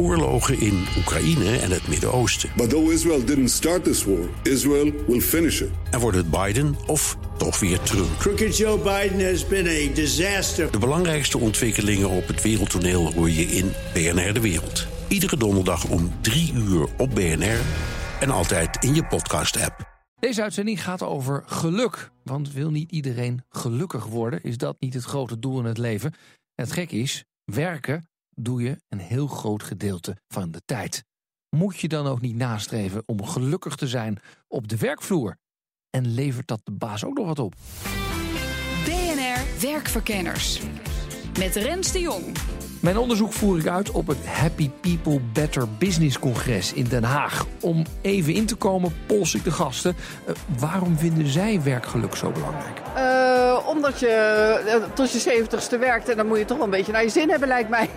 oorlogen in Oekraïne en het Midden-Oosten. But though Israel didn't start this war, Israel will finish it. En wordt het Biden of toch weer Trump? Crooked Joe Biden has been a disaster. De belangrijkste ontwikkelingen op het wereldtoneel hoor je in BNR De Wereld. Iedere donderdag om 3 uur op BNR en altijd in je podcast-app. Deze uitzending gaat over geluk. Want wil niet iedereen gelukkig worden? Is dat niet het grote doel in het leven? het gek is, werken doe je een heel groot gedeelte van de tijd. Moet je dan ook niet nastreven om gelukkig te zijn op de werkvloer? En levert dat de baas ook nog wat op? BNR Werkverkenners. Met Rens de Jong. Mijn onderzoek voer ik uit op het Happy People Better Business Congres in Den Haag. Om even in te komen, pols ik de gasten. Uh, waarom vinden zij werkgeluk zo belangrijk? Uh, omdat je uh, tot je zeventigste werkt en dan moet je toch wel een beetje naar je zin hebben, lijkt mij.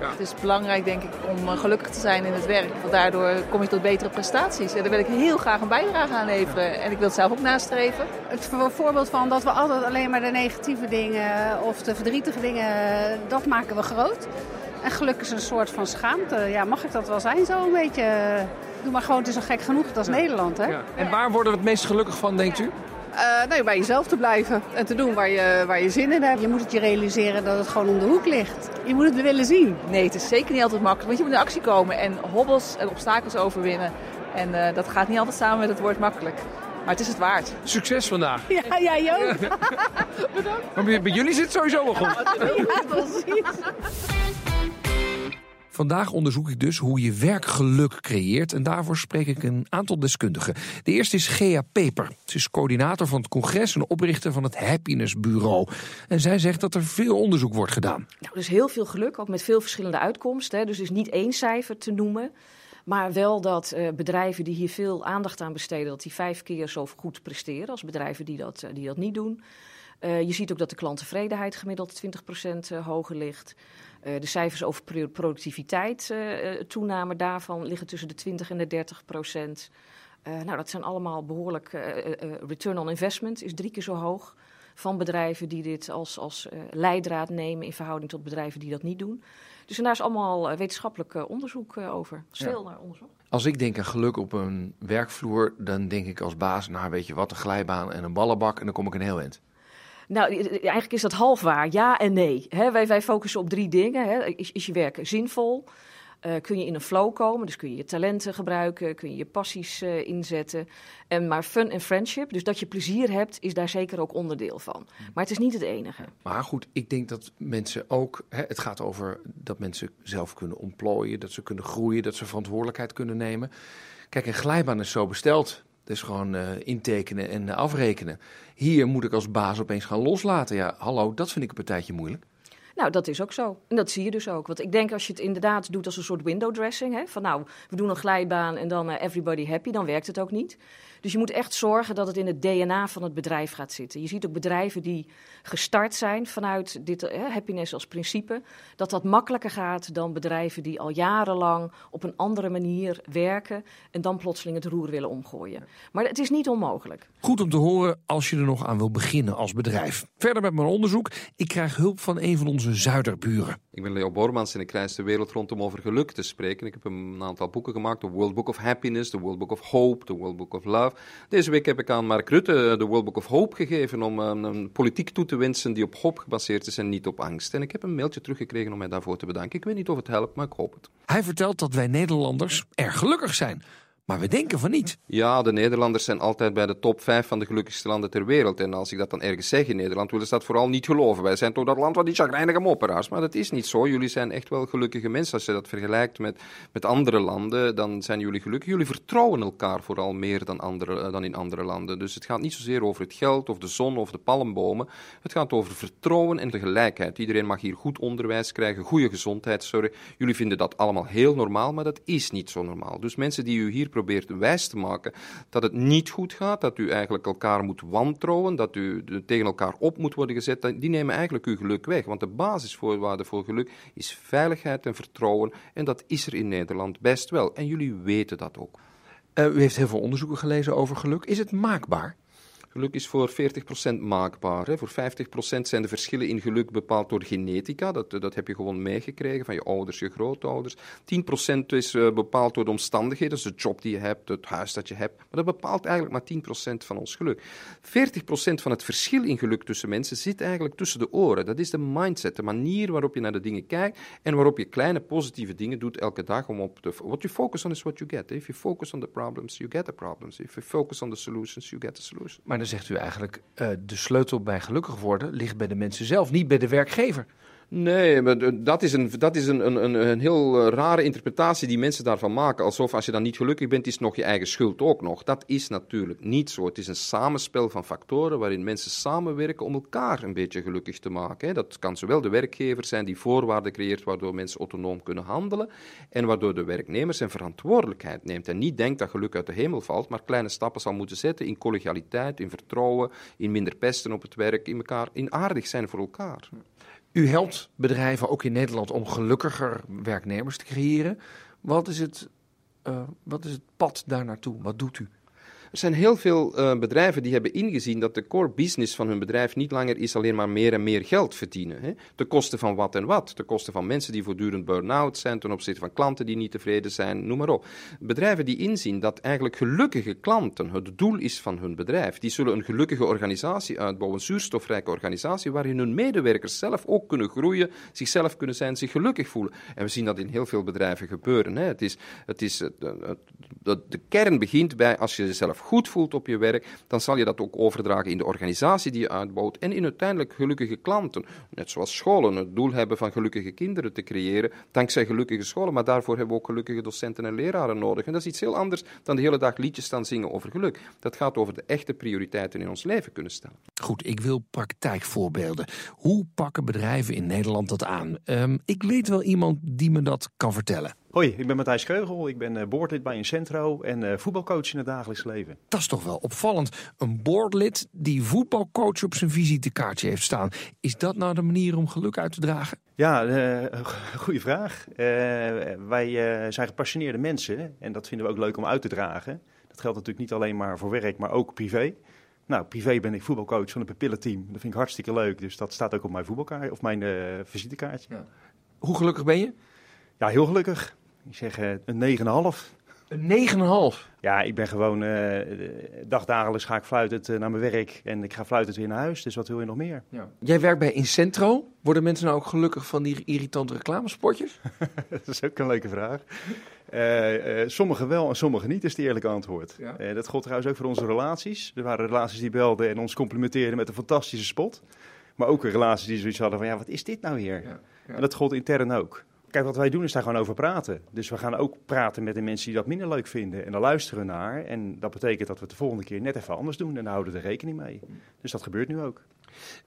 Ja. Het is belangrijk, denk ik, om gelukkig te zijn in het werk. Want daardoor kom je tot betere prestaties. En daar wil ik heel graag een bijdrage aan leveren. En ik wil het zelf ook nastreven. Het voorbeeld van dat we altijd alleen maar de negatieve dingen of de verdrietige dingen, dat maken we groot. En geluk is een soort van schaamte. Ja, mag ik dat wel zijn zo een beetje? Doe maar gewoon, het is al gek genoeg, dat is ja. Nederland. Hè? Ja. En waar worden we het meest gelukkig van, denkt u? Uh, nou, bij jezelf te blijven en te doen waar je, waar je zin in hebt. Je moet het je realiseren dat het gewoon om de hoek ligt. Je moet het willen zien. Nee, het is zeker niet altijd makkelijk, want je moet in actie komen en hobbels en obstakels overwinnen. En uh, dat gaat niet altijd samen met het woord makkelijk. Maar het is het waard. Succes vandaag. Ja, jij ook. Bedankt. Maar bij jullie zit het sowieso wel goed. Ja, precies. Vandaag onderzoek ik dus hoe je werkgeluk creëert en daarvoor spreek ik een aantal deskundigen. De eerste is Gea Peper. Ze is coördinator van het congres en oprichter van het Happiness Bureau. En zij zegt dat er veel onderzoek wordt gedaan. Nou, dus heel veel geluk, ook met veel verschillende uitkomsten. Hè. Dus is niet één cijfer te noemen. Maar wel dat uh, bedrijven die hier veel aandacht aan besteden, dat die vijf keer zo goed presteren als bedrijven die dat, uh, die dat niet doen. Uh, je ziet ook dat de klanttevredenheid gemiddeld 20% hoger ligt. Uh, de cijfers over productiviteit, uh, toename daarvan liggen tussen de 20 en de 30 procent. Nou, dat zijn allemaal behoorlijk. return on investment is drie keer zo hoog van bedrijven die dit als, als leidraad nemen in verhouding tot bedrijven die dat niet doen. Dus en daar is allemaal wetenschappelijk onderzoek over. Veel naar onderzoek. Als ik denk aan geluk op een werkvloer, dan denk ik als baas, nou weet je wat, een glijbaan en een ballenbak en dan kom ik een heel eind. Nou, eigenlijk is dat half waar. Ja en nee. wij, wij focussen op drie dingen. Is, is je werk zinvol? Uh, kun je in een flow komen, dus kun je je talenten gebruiken, kun je je passies uh, inzetten. En maar fun en friendship, dus dat je plezier hebt, is daar zeker ook onderdeel van. Maar het is niet het enige. Maar goed, ik denk dat mensen ook, hè, het gaat over dat mensen zelf kunnen ontplooien, dat ze kunnen groeien, dat ze verantwoordelijkheid kunnen nemen. Kijk, een glijbaan is zo besteld. Dus gewoon uh, intekenen en uh, afrekenen. Hier moet ik als baas opeens gaan loslaten. Ja, hallo, dat vind ik een partijtje moeilijk. Nou, dat is ook zo. En dat zie je dus ook. Want ik denk als je het inderdaad doet als een soort window dressing, hè, van nou, we doen een glijbaan en dan uh, everybody happy, dan werkt het ook niet. Dus je moet echt zorgen dat het in het DNA van het bedrijf gaat zitten. Je ziet ook bedrijven die gestart zijn vanuit dit eh, happiness als principe, dat dat makkelijker gaat dan bedrijven die al jarenlang op een andere manier werken en dan plotseling het roer willen omgooien. Maar het is niet onmogelijk. Goed om te horen als je er nog aan wil beginnen als bedrijf. Verder met mijn onderzoek. Ik krijg hulp van een van onze zuiderburen. Ik ben Leo Bormans en ik reis de wereld rond om over geluk te spreken. Ik heb een aantal boeken gemaakt: The World Book of Happiness, The World Book of Hope, The World Book of Love. Deze week heb ik aan Mark Rutte de World Book of Hope gegeven om een, een politiek toe te wensen die op hoop gebaseerd is en niet op angst. En ik heb een mailtje teruggekregen om mij daarvoor te bedanken. Ik weet niet of het helpt, maar ik hoop het. Hij vertelt dat wij Nederlanders erg gelukkig zijn. Maar we denken van niet. Ja, de Nederlanders zijn altijd bij de top 5 van de gelukkigste landen ter wereld. En als ik dat dan ergens zeg in Nederland, willen ze dat vooral niet geloven. Wij zijn toch dat land wat die chagrijnige mopperaars. Maar dat is niet zo. Jullie zijn echt wel gelukkige mensen. Als je dat vergelijkt met, met andere landen, dan zijn jullie gelukkig. Jullie vertrouwen elkaar vooral meer dan, andere, dan in andere landen. Dus het gaat niet zozeer over het geld of de zon of de palmbomen. Het gaat over vertrouwen en de gelijkheid. Iedereen mag hier goed onderwijs krijgen, goede gezondheidszorg. Jullie vinden dat allemaal heel normaal, maar dat is niet zo normaal. Dus mensen die u hier probeert wijs te maken dat het niet goed gaat, dat u eigenlijk elkaar moet wantrouwen, dat u tegen elkaar op moet worden gezet, die nemen eigenlijk uw geluk weg. Want de basisvoorwaarde voor geluk is veiligheid en vertrouwen en dat is er in Nederland best wel. En jullie weten dat ook. Uh, u heeft heel veel onderzoeken gelezen over geluk. Is het maakbaar? Geluk is voor 40% maakbaar. Hè. Voor 50% zijn de verschillen in geluk bepaald door genetica. Dat, dat heb je gewoon meegekregen van je ouders, je grootouders. 10% is uh, bepaald door de omstandigheden, dus de job die je hebt, het huis dat je hebt. Maar dat bepaalt eigenlijk maar 10% van ons geluk. 40% van het verschil in geluk tussen mensen zit eigenlijk tussen de oren. Dat is de mindset, de manier waarop je naar de dingen kijkt en waarop je kleine positieve dingen doet elke dag om op de... What you focus on is what you get. If you focus on the problems, you get the problems. If you focus on the solutions, you get the solutions. Zegt u eigenlijk, uh, de sleutel bij gelukkig worden ligt bij de mensen zelf, niet bij de werkgever. Nee, maar dat is, een, dat is een, een, een heel eh, rare interpretatie die mensen daarvan maken. Alsof als je dan niet gelukkig bent, is het nog je eigen schuld ook nog. Dat is natuurlijk niet zo. Het is een samenspel van factoren waarin mensen samenwerken om elkaar een beetje gelukkig te maken. Dat kan zowel de werkgever zijn die voorwaarden creëert waardoor mensen autonoom kunnen handelen. En waardoor de werknemer zijn verantwoordelijkheid neemt. En niet denkt dat geluk uit de hemel valt, maar kleine stappen zal moeten zetten in collegialiteit, in vertrouwen, in minder pesten op het werk, in, elkaar, in aardig zijn voor elkaar. U helpt bedrijven ook in Nederland om gelukkiger werknemers te creëren. Wat is het, uh, wat is het pad daar naartoe? Wat doet u? Er zijn heel veel uh, bedrijven die hebben ingezien dat de core business van hun bedrijf niet langer is alleen maar meer en meer geld verdienen. Hè? Ten koste van wat en wat. Ten koste van mensen die voortdurend burn-out zijn, ten opzichte van klanten die niet tevreden zijn, noem maar op. Bedrijven die inzien dat eigenlijk gelukkige klanten het doel is van hun bedrijf, die zullen een gelukkige organisatie uitbouwen, een zuurstofrijke organisatie, waarin hun medewerkers zelf ook kunnen groeien, zichzelf kunnen zijn, zich gelukkig voelen. En we zien dat in heel veel bedrijven gebeuren. Hè? Het is, het is, het, de kern begint bij als je jezelf goed voelt op je werk, dan zal je dat ook overdragen in de organisatie die je uitbouwt en in uiteindelijk gelukkige klanten. Net zoals scholen het doel hebben van gelukkige kinderen te creëren, dankzij gelukkige scholen, maar daarvoor hebben we ook gelukkige docenten en leraren nodig. En dat is iets heel anders dan de hele dag liedjes staan zingen over geluk. Dat gaat over de echte prioriteiten in ons leven kunnen stellen. Goed, ik wil praktijkvoorbeelden. Hoe pakken bedrijven in Nederland dat aan? Um, ik weet wel iemand die me dat kan vertellen. Hoi, ik ben Matthijs Keugel. Ik ben boordlid bij een centro en uh, voetbalcoach in het dagelijks leven. Dat is toch wel opvallend. Een boordlid die voetbalcoach op zijn visitekaartje heeft staan. Is dat nou de manier om geluk uit te dragen? Ja, uh, goede vraag. Uh, wij zijn gepassioneerde mensen en dat vinden we ook leuk om uit te dragen. Dat geldt natuurlijk niet alleen maar voor werk, maar ook privé. Nou, privé ben ik voetbalcoach van een pupillenteam. Dat vind ik hartstikke leuk. Dus dat staat ook op mijn voetbalkaart of mijn visitekaartje. Ja. Hoe gelukkig ben je? Ja, heel gelukkig. Ik zeg uh, een 9,5. Een 9,5? Ja, ik ben gewoon uh, dagdagelijks ga ik fluitend uh, naar mijn werk en ik ga fluitend weer naar huis. Dus wat wil je nog meer? Ja. Jij werkt bij Incentro. Worden mensen nou ook gelukkig van die irritante reclamespotjes? dat is ook een leuke vraag. Uh, sommigen wel en sommigen niet, is het eerlijke antwoord. Ja. dat gold trouwens ook voor onze relaties. Er waren relaties die belden en ons complimenteerden met een fantastische spot. Maar ook relaties die zoiets hadden van, ja, wat is dit nou hier? Ja. En dat gold intern ook. Kijk, wat wij doen is daar gewoon over praten. Dus we gaan ook praten met de mensen die dat minder leuk vinden. En dan luisteren we naar. En dat betekent dat we het de volgende keer net even anders doen. En daar houden we er rekening mee. Dus dat gebeurt nu ook.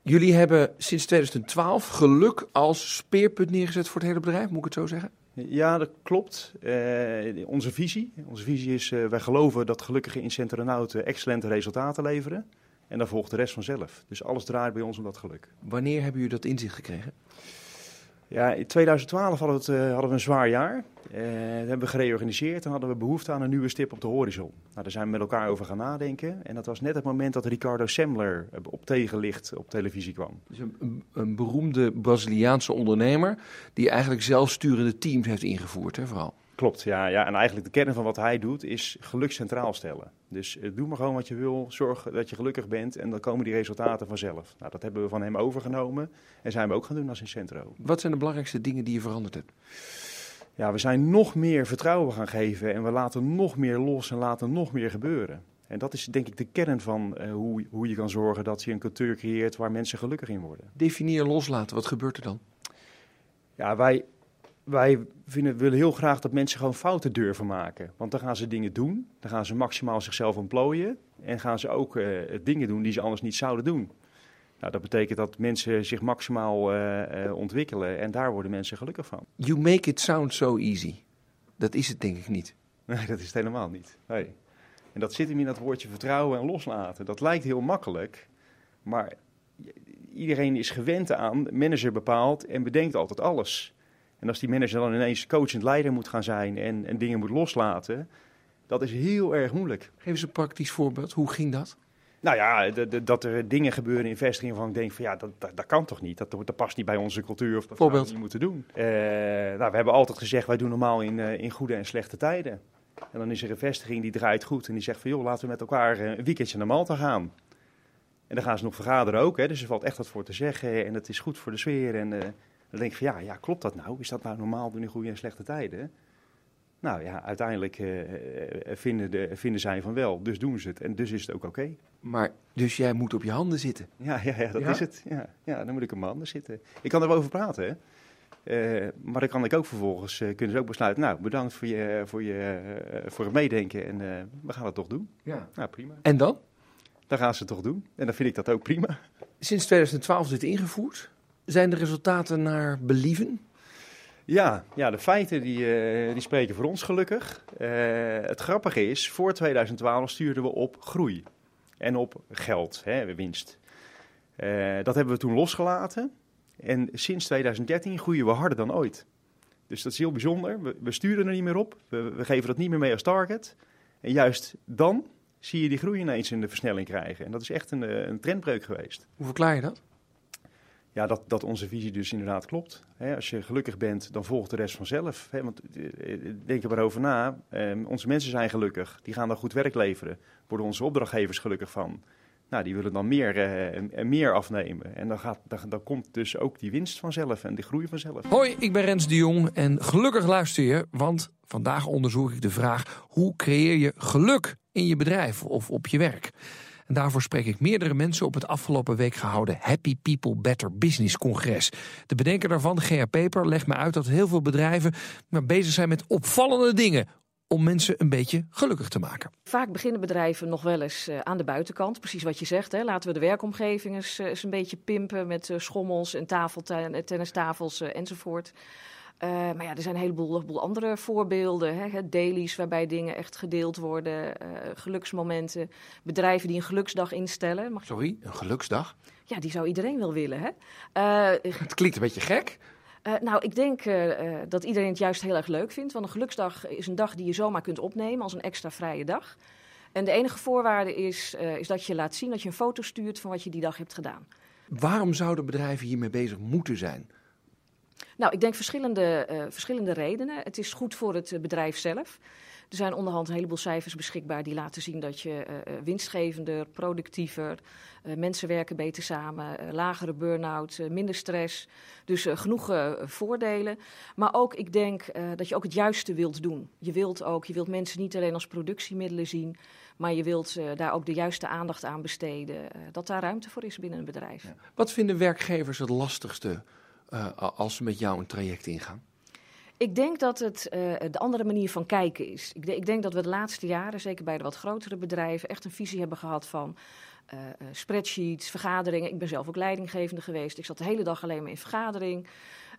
Jullie hebben sinds 2012 geluk als speerpunt neergezet voor het hele bedrijf, moet ik het zo zeggen? Ja, dat klopt. Uh, onze visie. Onze visie is, uh, wij geloven dat gelukkige incentronauten excellente resultaten leveren. En dan volgt de rest vanzelf. Dus alles draait bij ons om dat geluk. Wanneer hebben jullie dat inzicht gekregen? Ja, in 2012 hadden we, uh, hadden we een zwaar jaar. Uh, hebben we gereorganiseerd en hadden we behoefte aan een nieuwe stip op de horizon. Nou, daar zijn we met elkaar over gaan nadenken. En dat was net het moment dat Ricardo Semler op tegenlicht op televisie kwam. Dus een, een beroemde Braziliaanse ondernemer die eigenlijk zelfsturende teams heeft ingevoerd, hè, vooral. Klopt, ja, ja. En eigenlijk de kern van wat hij doet is geluk centraal stellen. Dus uh, doe maar gewoon wat je wil, zorg dat je gelukkig bent en dan komen die resultaten vanzelf. Nou, dat hebben we van hem overgenomen en zijn we ook gaan doen als Incentro. Wat zijn de belangrijkste dingen die je veranderd hebt? Ja, we zijn nog meer vertrouwen gaan geven en we laten nog meer los en laten nog meer gebeuren. En dat is denk ik de kern van uh, hoe, hoe je kan zorgen dat je een cultuur creëert waar mensen gelukkig in worden. Definieer loslaten, wat gebeurt er dan? Ja, wij, wij vinden, willen heel graag dat mensen gewoon fouten durven maken. Want dan gaan ze dingen doen, dan gaan ze maximaal zichzelf ontplooien en gaan ze ook uh, dingen doen die ze anders niet zouden doen. Nou, dat betekent dat mensen zich maximaal uh, uh, ontwikkelen en daar worden mensen gelukkig van. You make it sound so easy. Dat is het denk ik niet. Nee, dat is het helemaal niet. Nee. En dat zit hem in dat woordje vertrouwen en loslaten. Dat lijkt heel makkelijk, maar iedereen is gewend aan, manager bepaalt en bedenkt altijd alles. En als die manager dan ineens coachend leider moet gaan zijn en, en dingen moet loslaten, dat is heel erg moeilijk. Geef eens een praktisch voorbeeld. Hoe ging dat? Nou ja, de, de, dat er dingen gebeuren in vestigingen van ik denk van ja, dat, dat, dat kan toch niet. Dat, dat past niet bij onze cultuur of dat zouden we niet moeten doen. Uh, nou, we hebben altijd gezegd, wij doen normaal in, uh, in goede en slechte tijden. En dan is er een vestiging die draait goed en die zegt van joh, laten we met elkaar een weekendje naar Malta gaan. En dan gaan ze nog vergaderen ook, hè, dus er valt echt wat voor te zeggen en het is goed voor de sfeer. En uh, dan denk ik van ja, ja, klopt dat nou? Is dat nou normaal doen in goede en slechte tijden? Nou ja, uiteindelijk uh, vinden, de, vinden zij van wel, dus doen ze het. En dus is het ook oké. Maar, dus jij moet op je handen zitten? Ja, ja, ja dat ja? is het. Ja, ja, dan moet ik op mijn handen zitten. Ik kan er wel over praten, hè. Uh, maar dan kan ik ook vervolgens, uh, kunnen ze ook besluiten, nou, bedankt voor, je, voor, je, uh, voor het meedenken en we gaan het toch doen. Ja. Nou, prima. En dan? Dan gaan ze het toch doen en dan vind ik dat ook prima. Sinds 2012 is dit ingevoerd. Zijn de resultaten naar believen? Ja, ja de feiten die, uh, die spreken voor ons gelukkig. Uh, het grappige is, voor 2012 stuurden we op groei en op geld, hè, winst. Uh, dat hebben we toen losgelaten. En sinds 2013 groeien we harder dan ooit. Dus dat is heel bijzonder. We, we sturen er niet meer op. We, we, geven dat niet meer mee als target. En juist dan zie je die groei ineens in de versnelling krijgen. En dat is echt een, een trendbreuk geweest. Hoe verklaar je dat? Ja, dat, dat onze visie dus inderdaad klopt. Als je gelukkig bent, dan volgt de rest vanzelf. Want denk er maar over na. Eh, onze mensen zijn gelukkig. Die gaan dan goed werk leveren. Worden onze opdrachtgevers gelukkig van. Nou, die willen dan meer, uh, meer afnemen. En dan, gaat, dan, dan komt dus ook die winst vanzelf en de groei vanzelf. Hoi, ik ben Rens de Jong en gelukkig luister je. Want vandaag onderzoek ik de vraag... hoe creëer je geluk in je bedrijf of op je werk? En daarvoor spreek ik meerdere mensen op het afgelopen week gehouden Happy People Better Business Congres. De bedenker daarvan, Gea Peper, legt me uit dat heel veel bedrijven maar bezig zijn met opvallende dingen om mensen een beetje gelukkig te maken. Vaak beginnen bedrijven nog wel eens uh, aan de buitenkant. Precies wat je zegt. Hè. Laten we de werkomgeving eens, uh, eens een beetje pimpen met uh, schommels en tafelten, tennistafels enzovoort. Uh, maar ja, er zijn een heleboel, heleboel andere voorbeelden. Hè? Dailies waarbij dingen echt gedeeld worden. Uh, geluksmomenten. Bedrijven die een geluksdag instellen. Mag... Sorry, een geluksdag? Ja, die zou iedereen wel willen. Hè? Uh, het klinkt een beetje gek. Nou, ik denk dat iedereen het juist heel erg leuk vindt. Want een geluksdag is een dag die je zomaar kunt opnemen als een extra vrije dag. En de enige voorwaarde is, is dat je laat zien dat je een foto stuurt van wat je die dag hebt gedaan. Waarom zouden bedrijven hiermee bezig moeten zijn? Nou, ik denk verschillende, uh, verschillende redenen. Het is goed voor het bedrijf zelf. Er zijn onderhand een heleboel cijfers beschikbaar die laten zien dat je uh, winstgevender, productiever, mensen werken beter samen, lagere burn-out, minder stress. Dus genoeg voordelen. Maar ook, ik denk dat je ook het juiste wilt doen. Je wilt ook, je wilt mensen niet alleen als productiemiddelen zien, maar je wilt daar ook de juiste aandacht aan besteden. dat daar ruimte voor is binnen een bedrijf. Wat vinden werkgevers het lastigste uh, als ze met jou een traject ingaan? Ik denk dat het uh, de andere manier van kijken is. Ik, ik, denk dat we de laatste jaren, zeker bij de wat grotere bedrijven, echt een visie hebben gehad van uh, spreadsheets, vergaderingen. Ik ben zelf ook leidinggevende geweest. Ik zat de hele dag alleen maar in vergadering.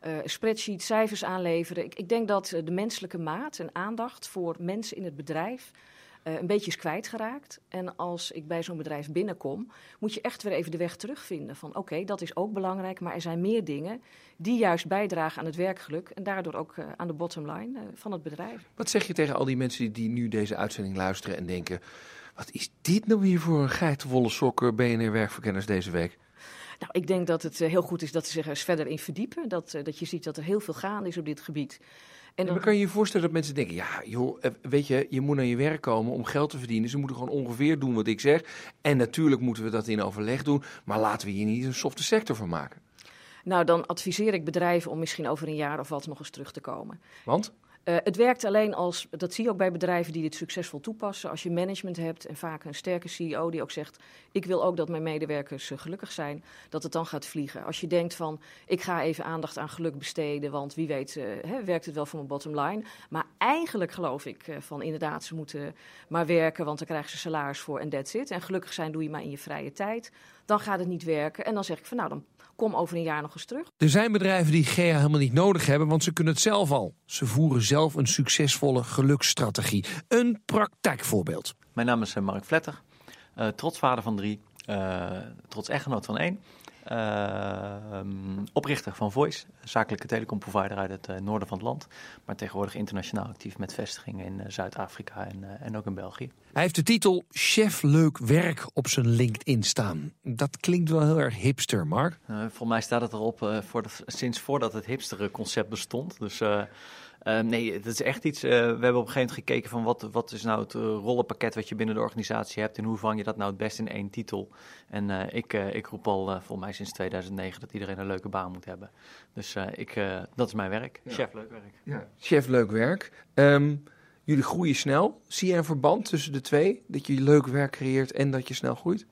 Uh, spreadsheets, cijfers aanleveren. Ik, ik denk dat de menselijke maat en aandacht voor mensen in het bedrijf uh, een beetje is kwijtgeraakt. En als ik bij zo'n bedrijf binnenkom, moet je echt weer even de weg terugvinden. Van oké, okay, dat is ook belangrijk, maar er zijn meer dingen die juist bijdragen aan het werkgeluk. En daardoor ook uh, aan de bottom line uh, van het bedrijf. Wat zeg je tegen al die mensen die, nu deze uitzending luisteren en denken... wat is dit nou weer voor een geitenwolle sokken BNR Werkverkenners deze week? Nou, ik denk dat het heel goed is dat ze zich eens verder in verdiepen. Dat, dat je ziet dat er heel veel gaande is op dit gebied. En dan... kan je je voorstellen dat mensen denken: ja, joh, weet je, je moet naar je werk komen om geld te verdienen. Ze moeten gewoon ongeveer doen wat ik zeg. En natuurlijk moeten we dat in overleg doen. Maar laten we hier niet een softe sector van maken. Nou, dan adviseer ik bedrijven om misschien over een jaar of wat nog eens terug te komen. Want? Uh, het werkt alleen als, dat zie je ook bij bedrijven die dit succesvol toepassen, als je management hebt en vaak een sterke CEO die ook zegt, ik wil ook dat mijn medewerkers uh, gelukkig zijn, dat het dan gaat vliegen. Als je denkt van, ik ga even aandacht aan geluk besteden, want wie weet uh, hè, werkt het wel voor mijn bottom line. Maar eigenlijk geloof ik van inderdaad, ze moeten maar werken, want dan krijgen ze salaris voor en that's it. En gelukkig zijn doe je maar in je vrije tijd. Dan gaat het niet werken. En dan zeg ik van, nou dan kom over een jaar nog eens terug. Er zijn bedrijven die GEA helemaal niet nodig hebben, want ze kunnen het zelf al. Ze voeren zelf een succesvolle geluksstrategie. Een praktijkvoorbeeld. Mijn naam is Mark Vletter, uh, trots vader van drie, uh, trots echtgenoot van één. Ehm, oprichter van Voice, zakelijke telecomprovider uit het noorden van het land. Maar tegenwoordig internationaal actief met vestigingen in Zuid-Afrika en, en ook in België. Hij heeft de titel Chef Leuk Werk op zijn LinkedIn staan. Dat klinkt wel heel erg hipster, Mark. volgens mij staat het erop voor de, sinds voordat het hipstere concept bestond. Dus uh, nee, het is echt iets. Uh, we hebben op een gegeven moment gekeken van wat, wat is nou het uh, rollenpakket wat je binnen de organisatie hebt en hoe vang je dat nou het best in één titel. En ik, ik roep al volgens mij sinds 2009 dat iedereen een leuke baan moet hebben. Dus ik, dat is mijn werk. Chef leuk werk. Ja. Chef leuk werk. Um, jullie groeien snel. Zie je een verband tussen de twee? Dat je leuk werk creëert en dat je snel groeit?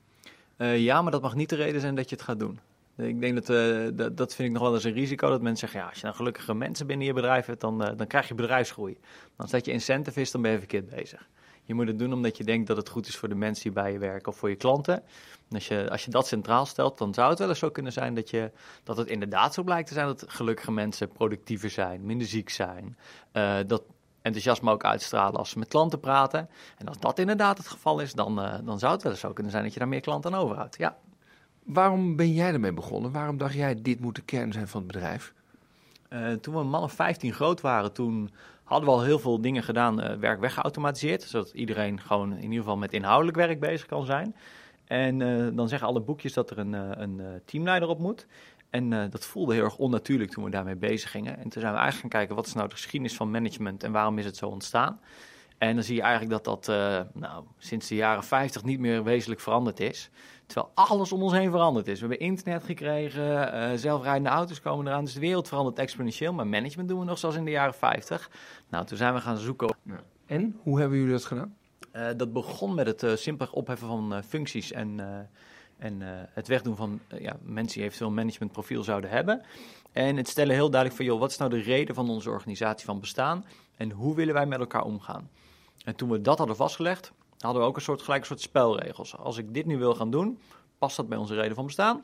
ja, maar dat mag niet de reden zijn dat je het gaat doen. Ik denk dat, uh, dat, dat vind ik nog wel eens een risico. Dat mensen zeggen, ja, als je nou gelukkige mensen binnen je bedrijf hebt, dan, uh, dan krijg je bedrijfsgroei. Maar als dat je incentive is, dan ben je verkeerd bezig. Je moet het doen omdat je denkt dat het goed is voor de mensen die bij je werken of voor je klanten. En als je, als je dat centraal stelt, dan zou het wel eens zo kunnen zijn dat, je, dat het inderdaad zo blijkt te zijn dat gelukkige mensen productiever zijn, minder ziek zijn. Uh, dat enthousiasme ook uitstralen als ze met klanten praten. En als dat inderdaad het geval is, dan, dan zou het wel eens zo kunnen zijn dat je daar meer klanten aan overhoudt. Ja. Waarom ben jij ermee begonnen? Waarom dacht jij, dit moet de kern zijn van het bedrijf? Uh, toen we een man of 15 groot waren, toen hadden we al heel veel dingen gedaan, uh, werk weggeautomatiseerd. Zodat iedereen gewoon in ieder geval met inhoudelijk werk bezig kan zijn. En uh, dan zeggen alle boekjes dat er een, een teamleider op moet. En dat voelde heel erg onnatuurlijk toen we daarmee bezig gingen. En toen zijn we eigenlijk gaan kijken, wat is nou de geschiedenis van management en waarom is het zo ontstaan? En dan zie je eigenlijk dat dat nou, sinds de jaren 50 niet meer wezenlijk veranderd is. Terwijl alles om ons heen veranderd is. We hebben internet gekregen, uh, zelfrijdende auto's komen eraan. Dus de wereld verandert exponentieel. Maar management doen we nog zoals in de jaren 50. Nou, toen zijn we gaan zoeken. Ja. En hoe hebben jullie dat gedaan? Uh, dat begon met het uh, simpelweg opheffen van functies en, en het wegdoen van ja, mensen die eventueel een managementprofiel zouden hebben. En het stellen heel duidelijk van, joh, wat is nou de reden van onze organisatie van bestaan? En hoe willen wij met elkaar omgaan? En toen we dat hadden vastgelegd, hadden we ook een soort, gelijk een soort spelregels. Als ik dit nu wil gaan doen, past dat bij onze reden van bestaan?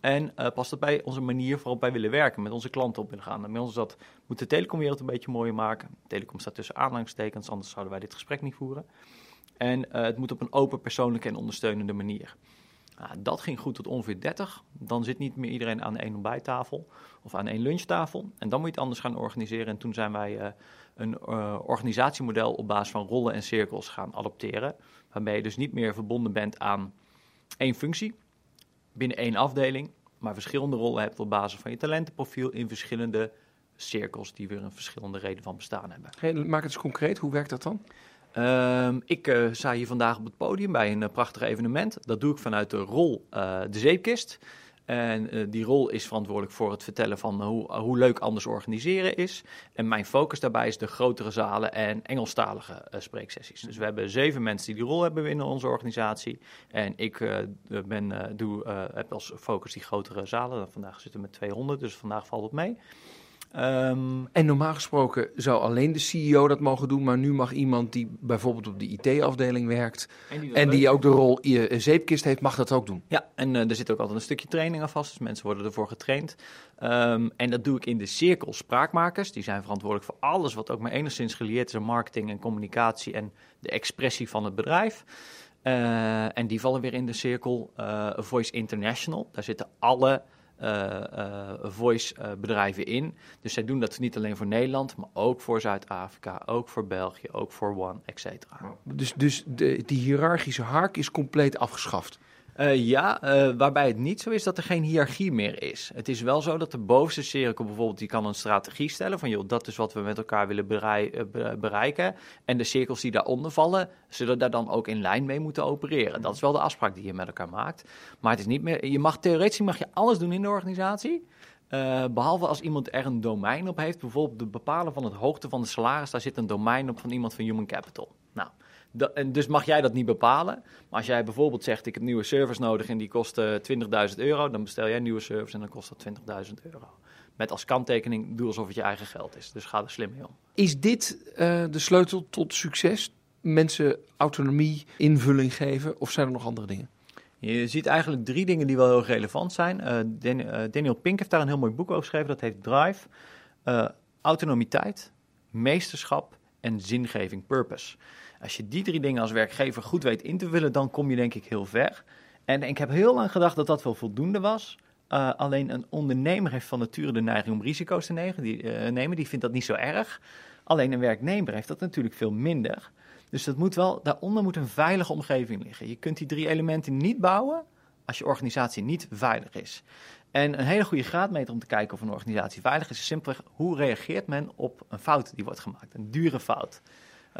En uh, past dat bij onze manier waarop wij willen werken, met onze klanten op willen gaan? En bij ons dat, moet de telecomwereld een beetje mooier maken. telecom staat tussen aanhalingstekens, anders zouden wij dit gesprek niet voeren. En uh, het moet op een open, persoonlijke en ondersteunende manier. Nou, dat ging goed tot ongeveer 30. Dan zit niet meer iedereen aan één ontbijttafel of aan één lunchtafel. En dan moet je het anders gaan organiseren. En toen zijn wij uh, een uh, organisatiemodel op basis van rollen en cirkels gaan adopteren. Waarbij je dus niet meer verbonden bent aan één functie binnen één afdeling, maar verschillende rollen hebt op basis van je talentenprofiel in verschillende cirkels die weer een verschillende reden van bestaan hebben. Maak het eens concreet, hoe werkt dat dan? Um, ik uh, sta hier vandaag op het podium bij een uh, prachtig evenement. Dat doe ik vanuit de rol uh, De Zeepkist. En die rol is verantwoordelijk voor het vertellen van hoe, hoe leuk anders organiseren is. En mijn focus daarbij is de grotere zalen en Engelstalige spreeksessies. Dus we hebben zeven mensen die die rol hebben binnen onze organisatie. En ik ben, doe, heb als focus die grotere zalen. Vandaag zitten we met 200, dus vandaag valt het mee. Um, en normaal gesproken zou alleen de CEO dat mogen doen, maar nu mag iemand die bijvoorbeeld op de IT-afdeling werkt en die, en die ook de rol zeepkist heeft, mag dat ook doen. Ja, en uh, er zit ook altijd een stukje training aan vast, dus mensen worden ervoor getraind. Um, en dat doe ik in de cirkel spraakmakers. Die zijn verantwoordelijk voor alles wat ook maar enigszins gelieerd is aan marketing en communicatie en de expressie van het bedrijf. Uh, en die vallen weer in de cirkel Voice International. Daar zitten alle uh, uh, voice-bedrijven in. Dus zij doen dat niet alleen voor Nederland, maar ook voor Zuid-Afrika, ook voor België, ook voor One, et cetera. Dus, dus de, die hiërarchische hark is compleet afgeschaft? Uh, ja, uh, waarbij het niet zo is dat er geen hiërarchie meer is. Het is wel zo dat de bovenste cirkel bijvoorbeeld, die kan een strategie stellen van joh, dat is wat we met elkaar willen bereiken. En de cirkels die daaronder vallen, zullen daar dan ook in lijn mee moeten opereren. Dat is wel de afspraak die je met elkaar maakt. Maar het is niet meer, je mag theoretisch mag je alles doen in de organisatie. Behalve als iemand er een domein op heeft, bijvoorbeeld het bepalen van het hoogte van de salaris, daar zit een domein op van iemand van Human Capital. Nou, en dus mag jij dat niet bepalen. Maar als jij bijvoorbeeld zegt, ik heb nieuwe servers nodig en die kosten 20.000 euro, dan bestel jij een nieuwe servers en dan kost dat 20.000 euro. Met als kanttekening, doe alsof het je eigen geld is. Dus ga er slim mee om. Is dit uh, de sleutel tot succes? Mensen autonomie, invulling geven of zijn er nog andere dingen? Je ziet eigenlijk drie dingen die wel heel relevant zijn. Uh, Daniel Pink heeft daar een heel mooi boek over geschreven, dat heet Drive. Uh, autonomiteit, meesterschap en zingeving, purpose. Als je die drie dingen als werkgever goed weet in te vullen, dan kom je denk ik heel ver. En ik heb heel lang gedacht dat dat wel voldoende was. Uh, alleen een ondernemer heeft van nature de neiging om risico's te nemen die, uh, nemen. Die vindt dat niet zo erg. Alleen een werknemer heeft dat natuurlijk veel minder. Dus dat moet wel, daaronder moet een veilige omgeving liggen. Je kunt die drie elementen niet bouwen als je organisatie niet veilig is. En een hele goede graadmeter om te kijken of een organisatie veilig is, is simpelweg hoe reageert men op een fout die wordt gemaakt, een dure fout.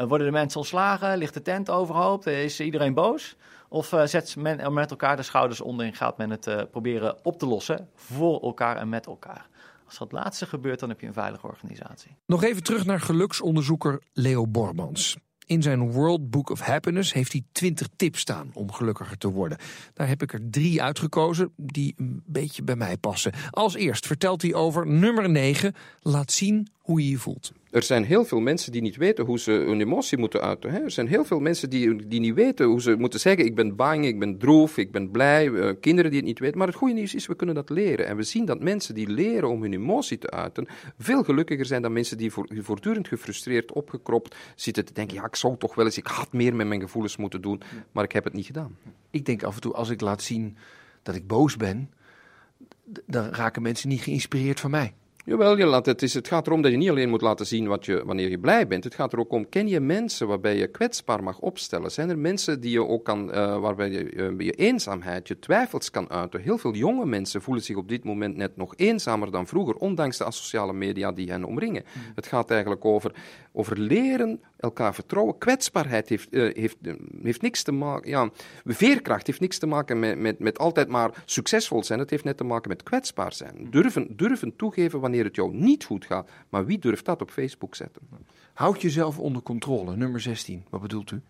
Uh, worden de mensen ontslagen? Ligt de tent overhoop? Is iedereen boos? Of uh, zet men met elkaar de schouders onder en gaat men het proberen op te lossen voor elkaar en met elkaar? Als dat laatste gebeurt, dan heb je een veilige organisatie. Nog even terug naar geluksonderzoeker Leo Bormans. In zijn World Book of Happiness heeft hij 20 tips staan om gelukkiger te worden. Daar heb ik er drie uitgekozen die een beetje bij mij passen. Als eerst vertelt hij over nummer 9. Laat zien hoe je je voelt. Er zijn heel veel mensen die niet weten hoe ze hun emotie moeten uiten. Hè? Er zijn heel veel mensen die, die niet weten hoe ze moeten zeggen: Ik ben bang, ik ben droef, ik ben blij. Uh, kinderen die het niet weten. Maar het goede nieuws is: we kunnen dat leren. En we zien dat mensen die leren om hun emotie te uiten, veel gelukkiger zijn dan mensen die voortdurend gefrustreerd, opgekropt zitten te denken: Ja, ik zou toch wel eens, ik had meer met mijn gevoelens moeten doen, maar ik heb het niet gedaan. Ik denk af en toe, als ik laat zien dat ik boos ben, dan raken mensen niet geïnspireerd van mij. Jawel, je laat, het, is, het gaat erom dat je niet alleen moet laten zien wat je, wanneer je blij bent. Het gaat er ook om, ken je mensen waarbij je kwetsbaar mag opstellen? Zijn er mensen die je ook kan, uh, waarbij je uh, je eenzaamheid, je twijfels kan uiten? Heel veel jonge mensen voelen zich op dit moment net nog eenzamer dan vroeger, ondanks de asociale media die hen omringen. Mm. Het gaat eigenlijk over, over leren, elkaar vertrouwen. Kwetsbaarheid heeft, uh, heeft, heeft niks te maken, ja, veerkracht heeft niks te maken met, met, met altijd maar succesvol zijn. Het heeft net te maken met kwetsbaar zijn. Durven, durven toegeven wanneer het jou niet goed gaat. Maar wie durft dat op Facebook zetten? Houd jezelf onder controle, nummer 16. Wat bedoelt u?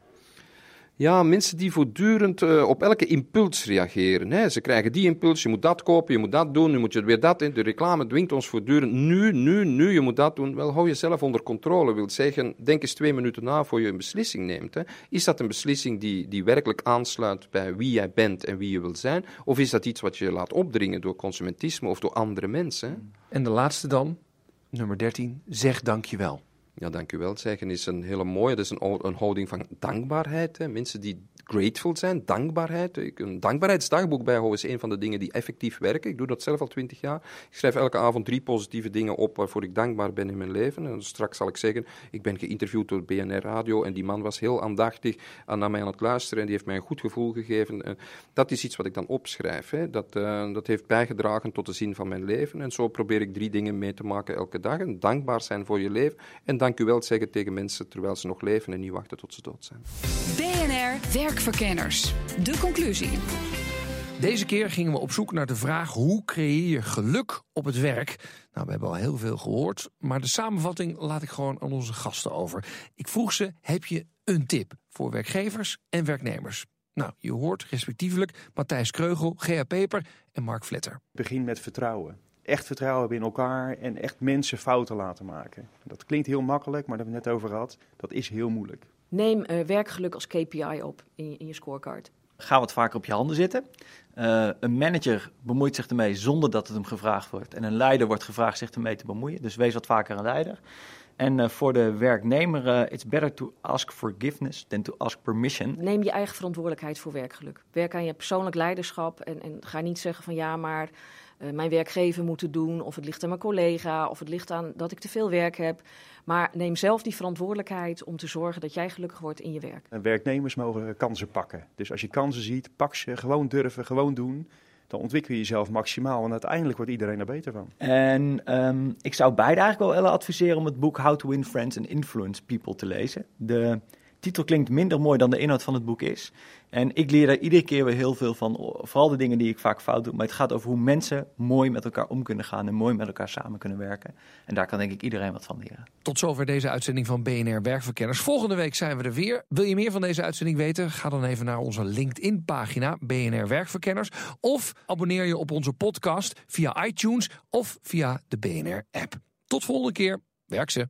Ja, mensen die voortdurend uh, op elke impuls reageren. Hè. Ze krijgen die impuls, je moet dat kopen, je moet dat doen, nu moet je weer dat in. De reclame dwingt ons voortdurend, nu, nu, nu, je moet dat doen. Wel, hou jezelf onder controle. Wil zeggen, denk eens twee minuten na voor je een beslissing neemt. Hè. Is dat een beslissing die, die werkelijk aansluit bij wie jij bent en wie je wilt zijn? Of is dat iets wat je laat opdringen door consumentisme of door andere mensen? En de laatste dan, nummer 13, zeg dankjewel. Ja, dank u wel. Zeggen is een hele mooie, dat is een, een houding van dankbaarheid. Mensen die grateful zijn, dankbaarheid. Een dankbaarheidsdagboek bijhouden is een van de dingen die effectief werken. Ik doe dat zelf al twintig jaar. Ik schrijf elke avond drie positieve dingen op waarvoor ik dankbaar ben in mijn leven. En straks zal ik zeggen, ik ben geïnterviewd door BNR Radio en die man was heel aandachtig naar mij aan het luisteren en die heeft mij een goed gevoel gegeven. Dat is iets wat ik dan opschrijf. Hè. Dat, uh, dat heeft bijgedragen tot de zin van mijn leven. En zo probeer ik drie dingen mee te maken elke dag. En dankbaar zijn voor je leven en dank u wel zeggen tegen mensen terwijl ze nog leven en niet wachten tot ze dood zijn. BNR Werkverkenners. De conclusie. Deze keer gingen we op zoek naar de vraag hoe creëer je geluk op het werk. Nou, we hebben al heel veel gehoord, maar de samenvatting laat ik gewoon aan onze gasten over. Ik vroeg ze: heb je een tip voor werkgevers en werknemers? Nou, je hoort respectievelijk Matthijs Kreugel, Gea Peper en Mark Vletter. Begin met vertrouwen echt vertrouwen hebben in elkaar en echt mensen fouten laten maken. Dat klinkt heel makkelijk, maar daar hebben we het net over gehad. Dat is heel moeilijk. Neem uh, werkgeluk als KPI op in je, in je scorecard. Ga wat vaker op je handen zitten. Uh, een manager bemoeit zich ermee zonder dat het hem gevraagd wordt. En een leider wordt gevraagd zich ermee te bemoeien. Dus wees wat vaker een leider. En uh, voor de werknemer, it's better to ask forgiveness than to ask permission. Neem je eigen verantwoordelijkheid voor werkgeluk. Werk aan je persoonlijk leiderschap en, en ga niet zeggen van ja, maar uh, mijn werkgever moeten doen, of het ligt aan mijn collega, of het ligt aan dat ik te veel werk heb. Maar neem zelf die verantwoordelijkheid om te zorgen dat jij gelukkig wordt in je werk. En werknemers mogen kansen pakken. Dus als je kansen ziet, pak ze, gewoon durven, gewoon doen. Dan ontwikkel je jezelf maximaal en uiteindelijk wordt iedereen er beter van. En um, ik zou beide eigenlijk wel adviseren om het boek How to Win Friends and Influence People te lezen. De titel klinkt minder mooi dan de inhoud van het boek is. En ik leer daar iedere keer weer heel veel van. Vooral de dingen die ik vaak fout doe. Maar het gaat over hoe mensen mooi met elkaar om kunnen gaan. En mooi met elkaar samen kunnen werken. En daar kan denk ik iedereen wat van leren. Tot zover deze uitzending van BNR Werkverkenners. Volgende week zijn we er weer. Wil je meer van deze uitzending weten? Ga dan even naar onze LinkedIn-pagina BNR Werkverkenners. Of abonneer je op onze podcast via iTunes of via de BNR-app. Tot volgende keer. Werk ze.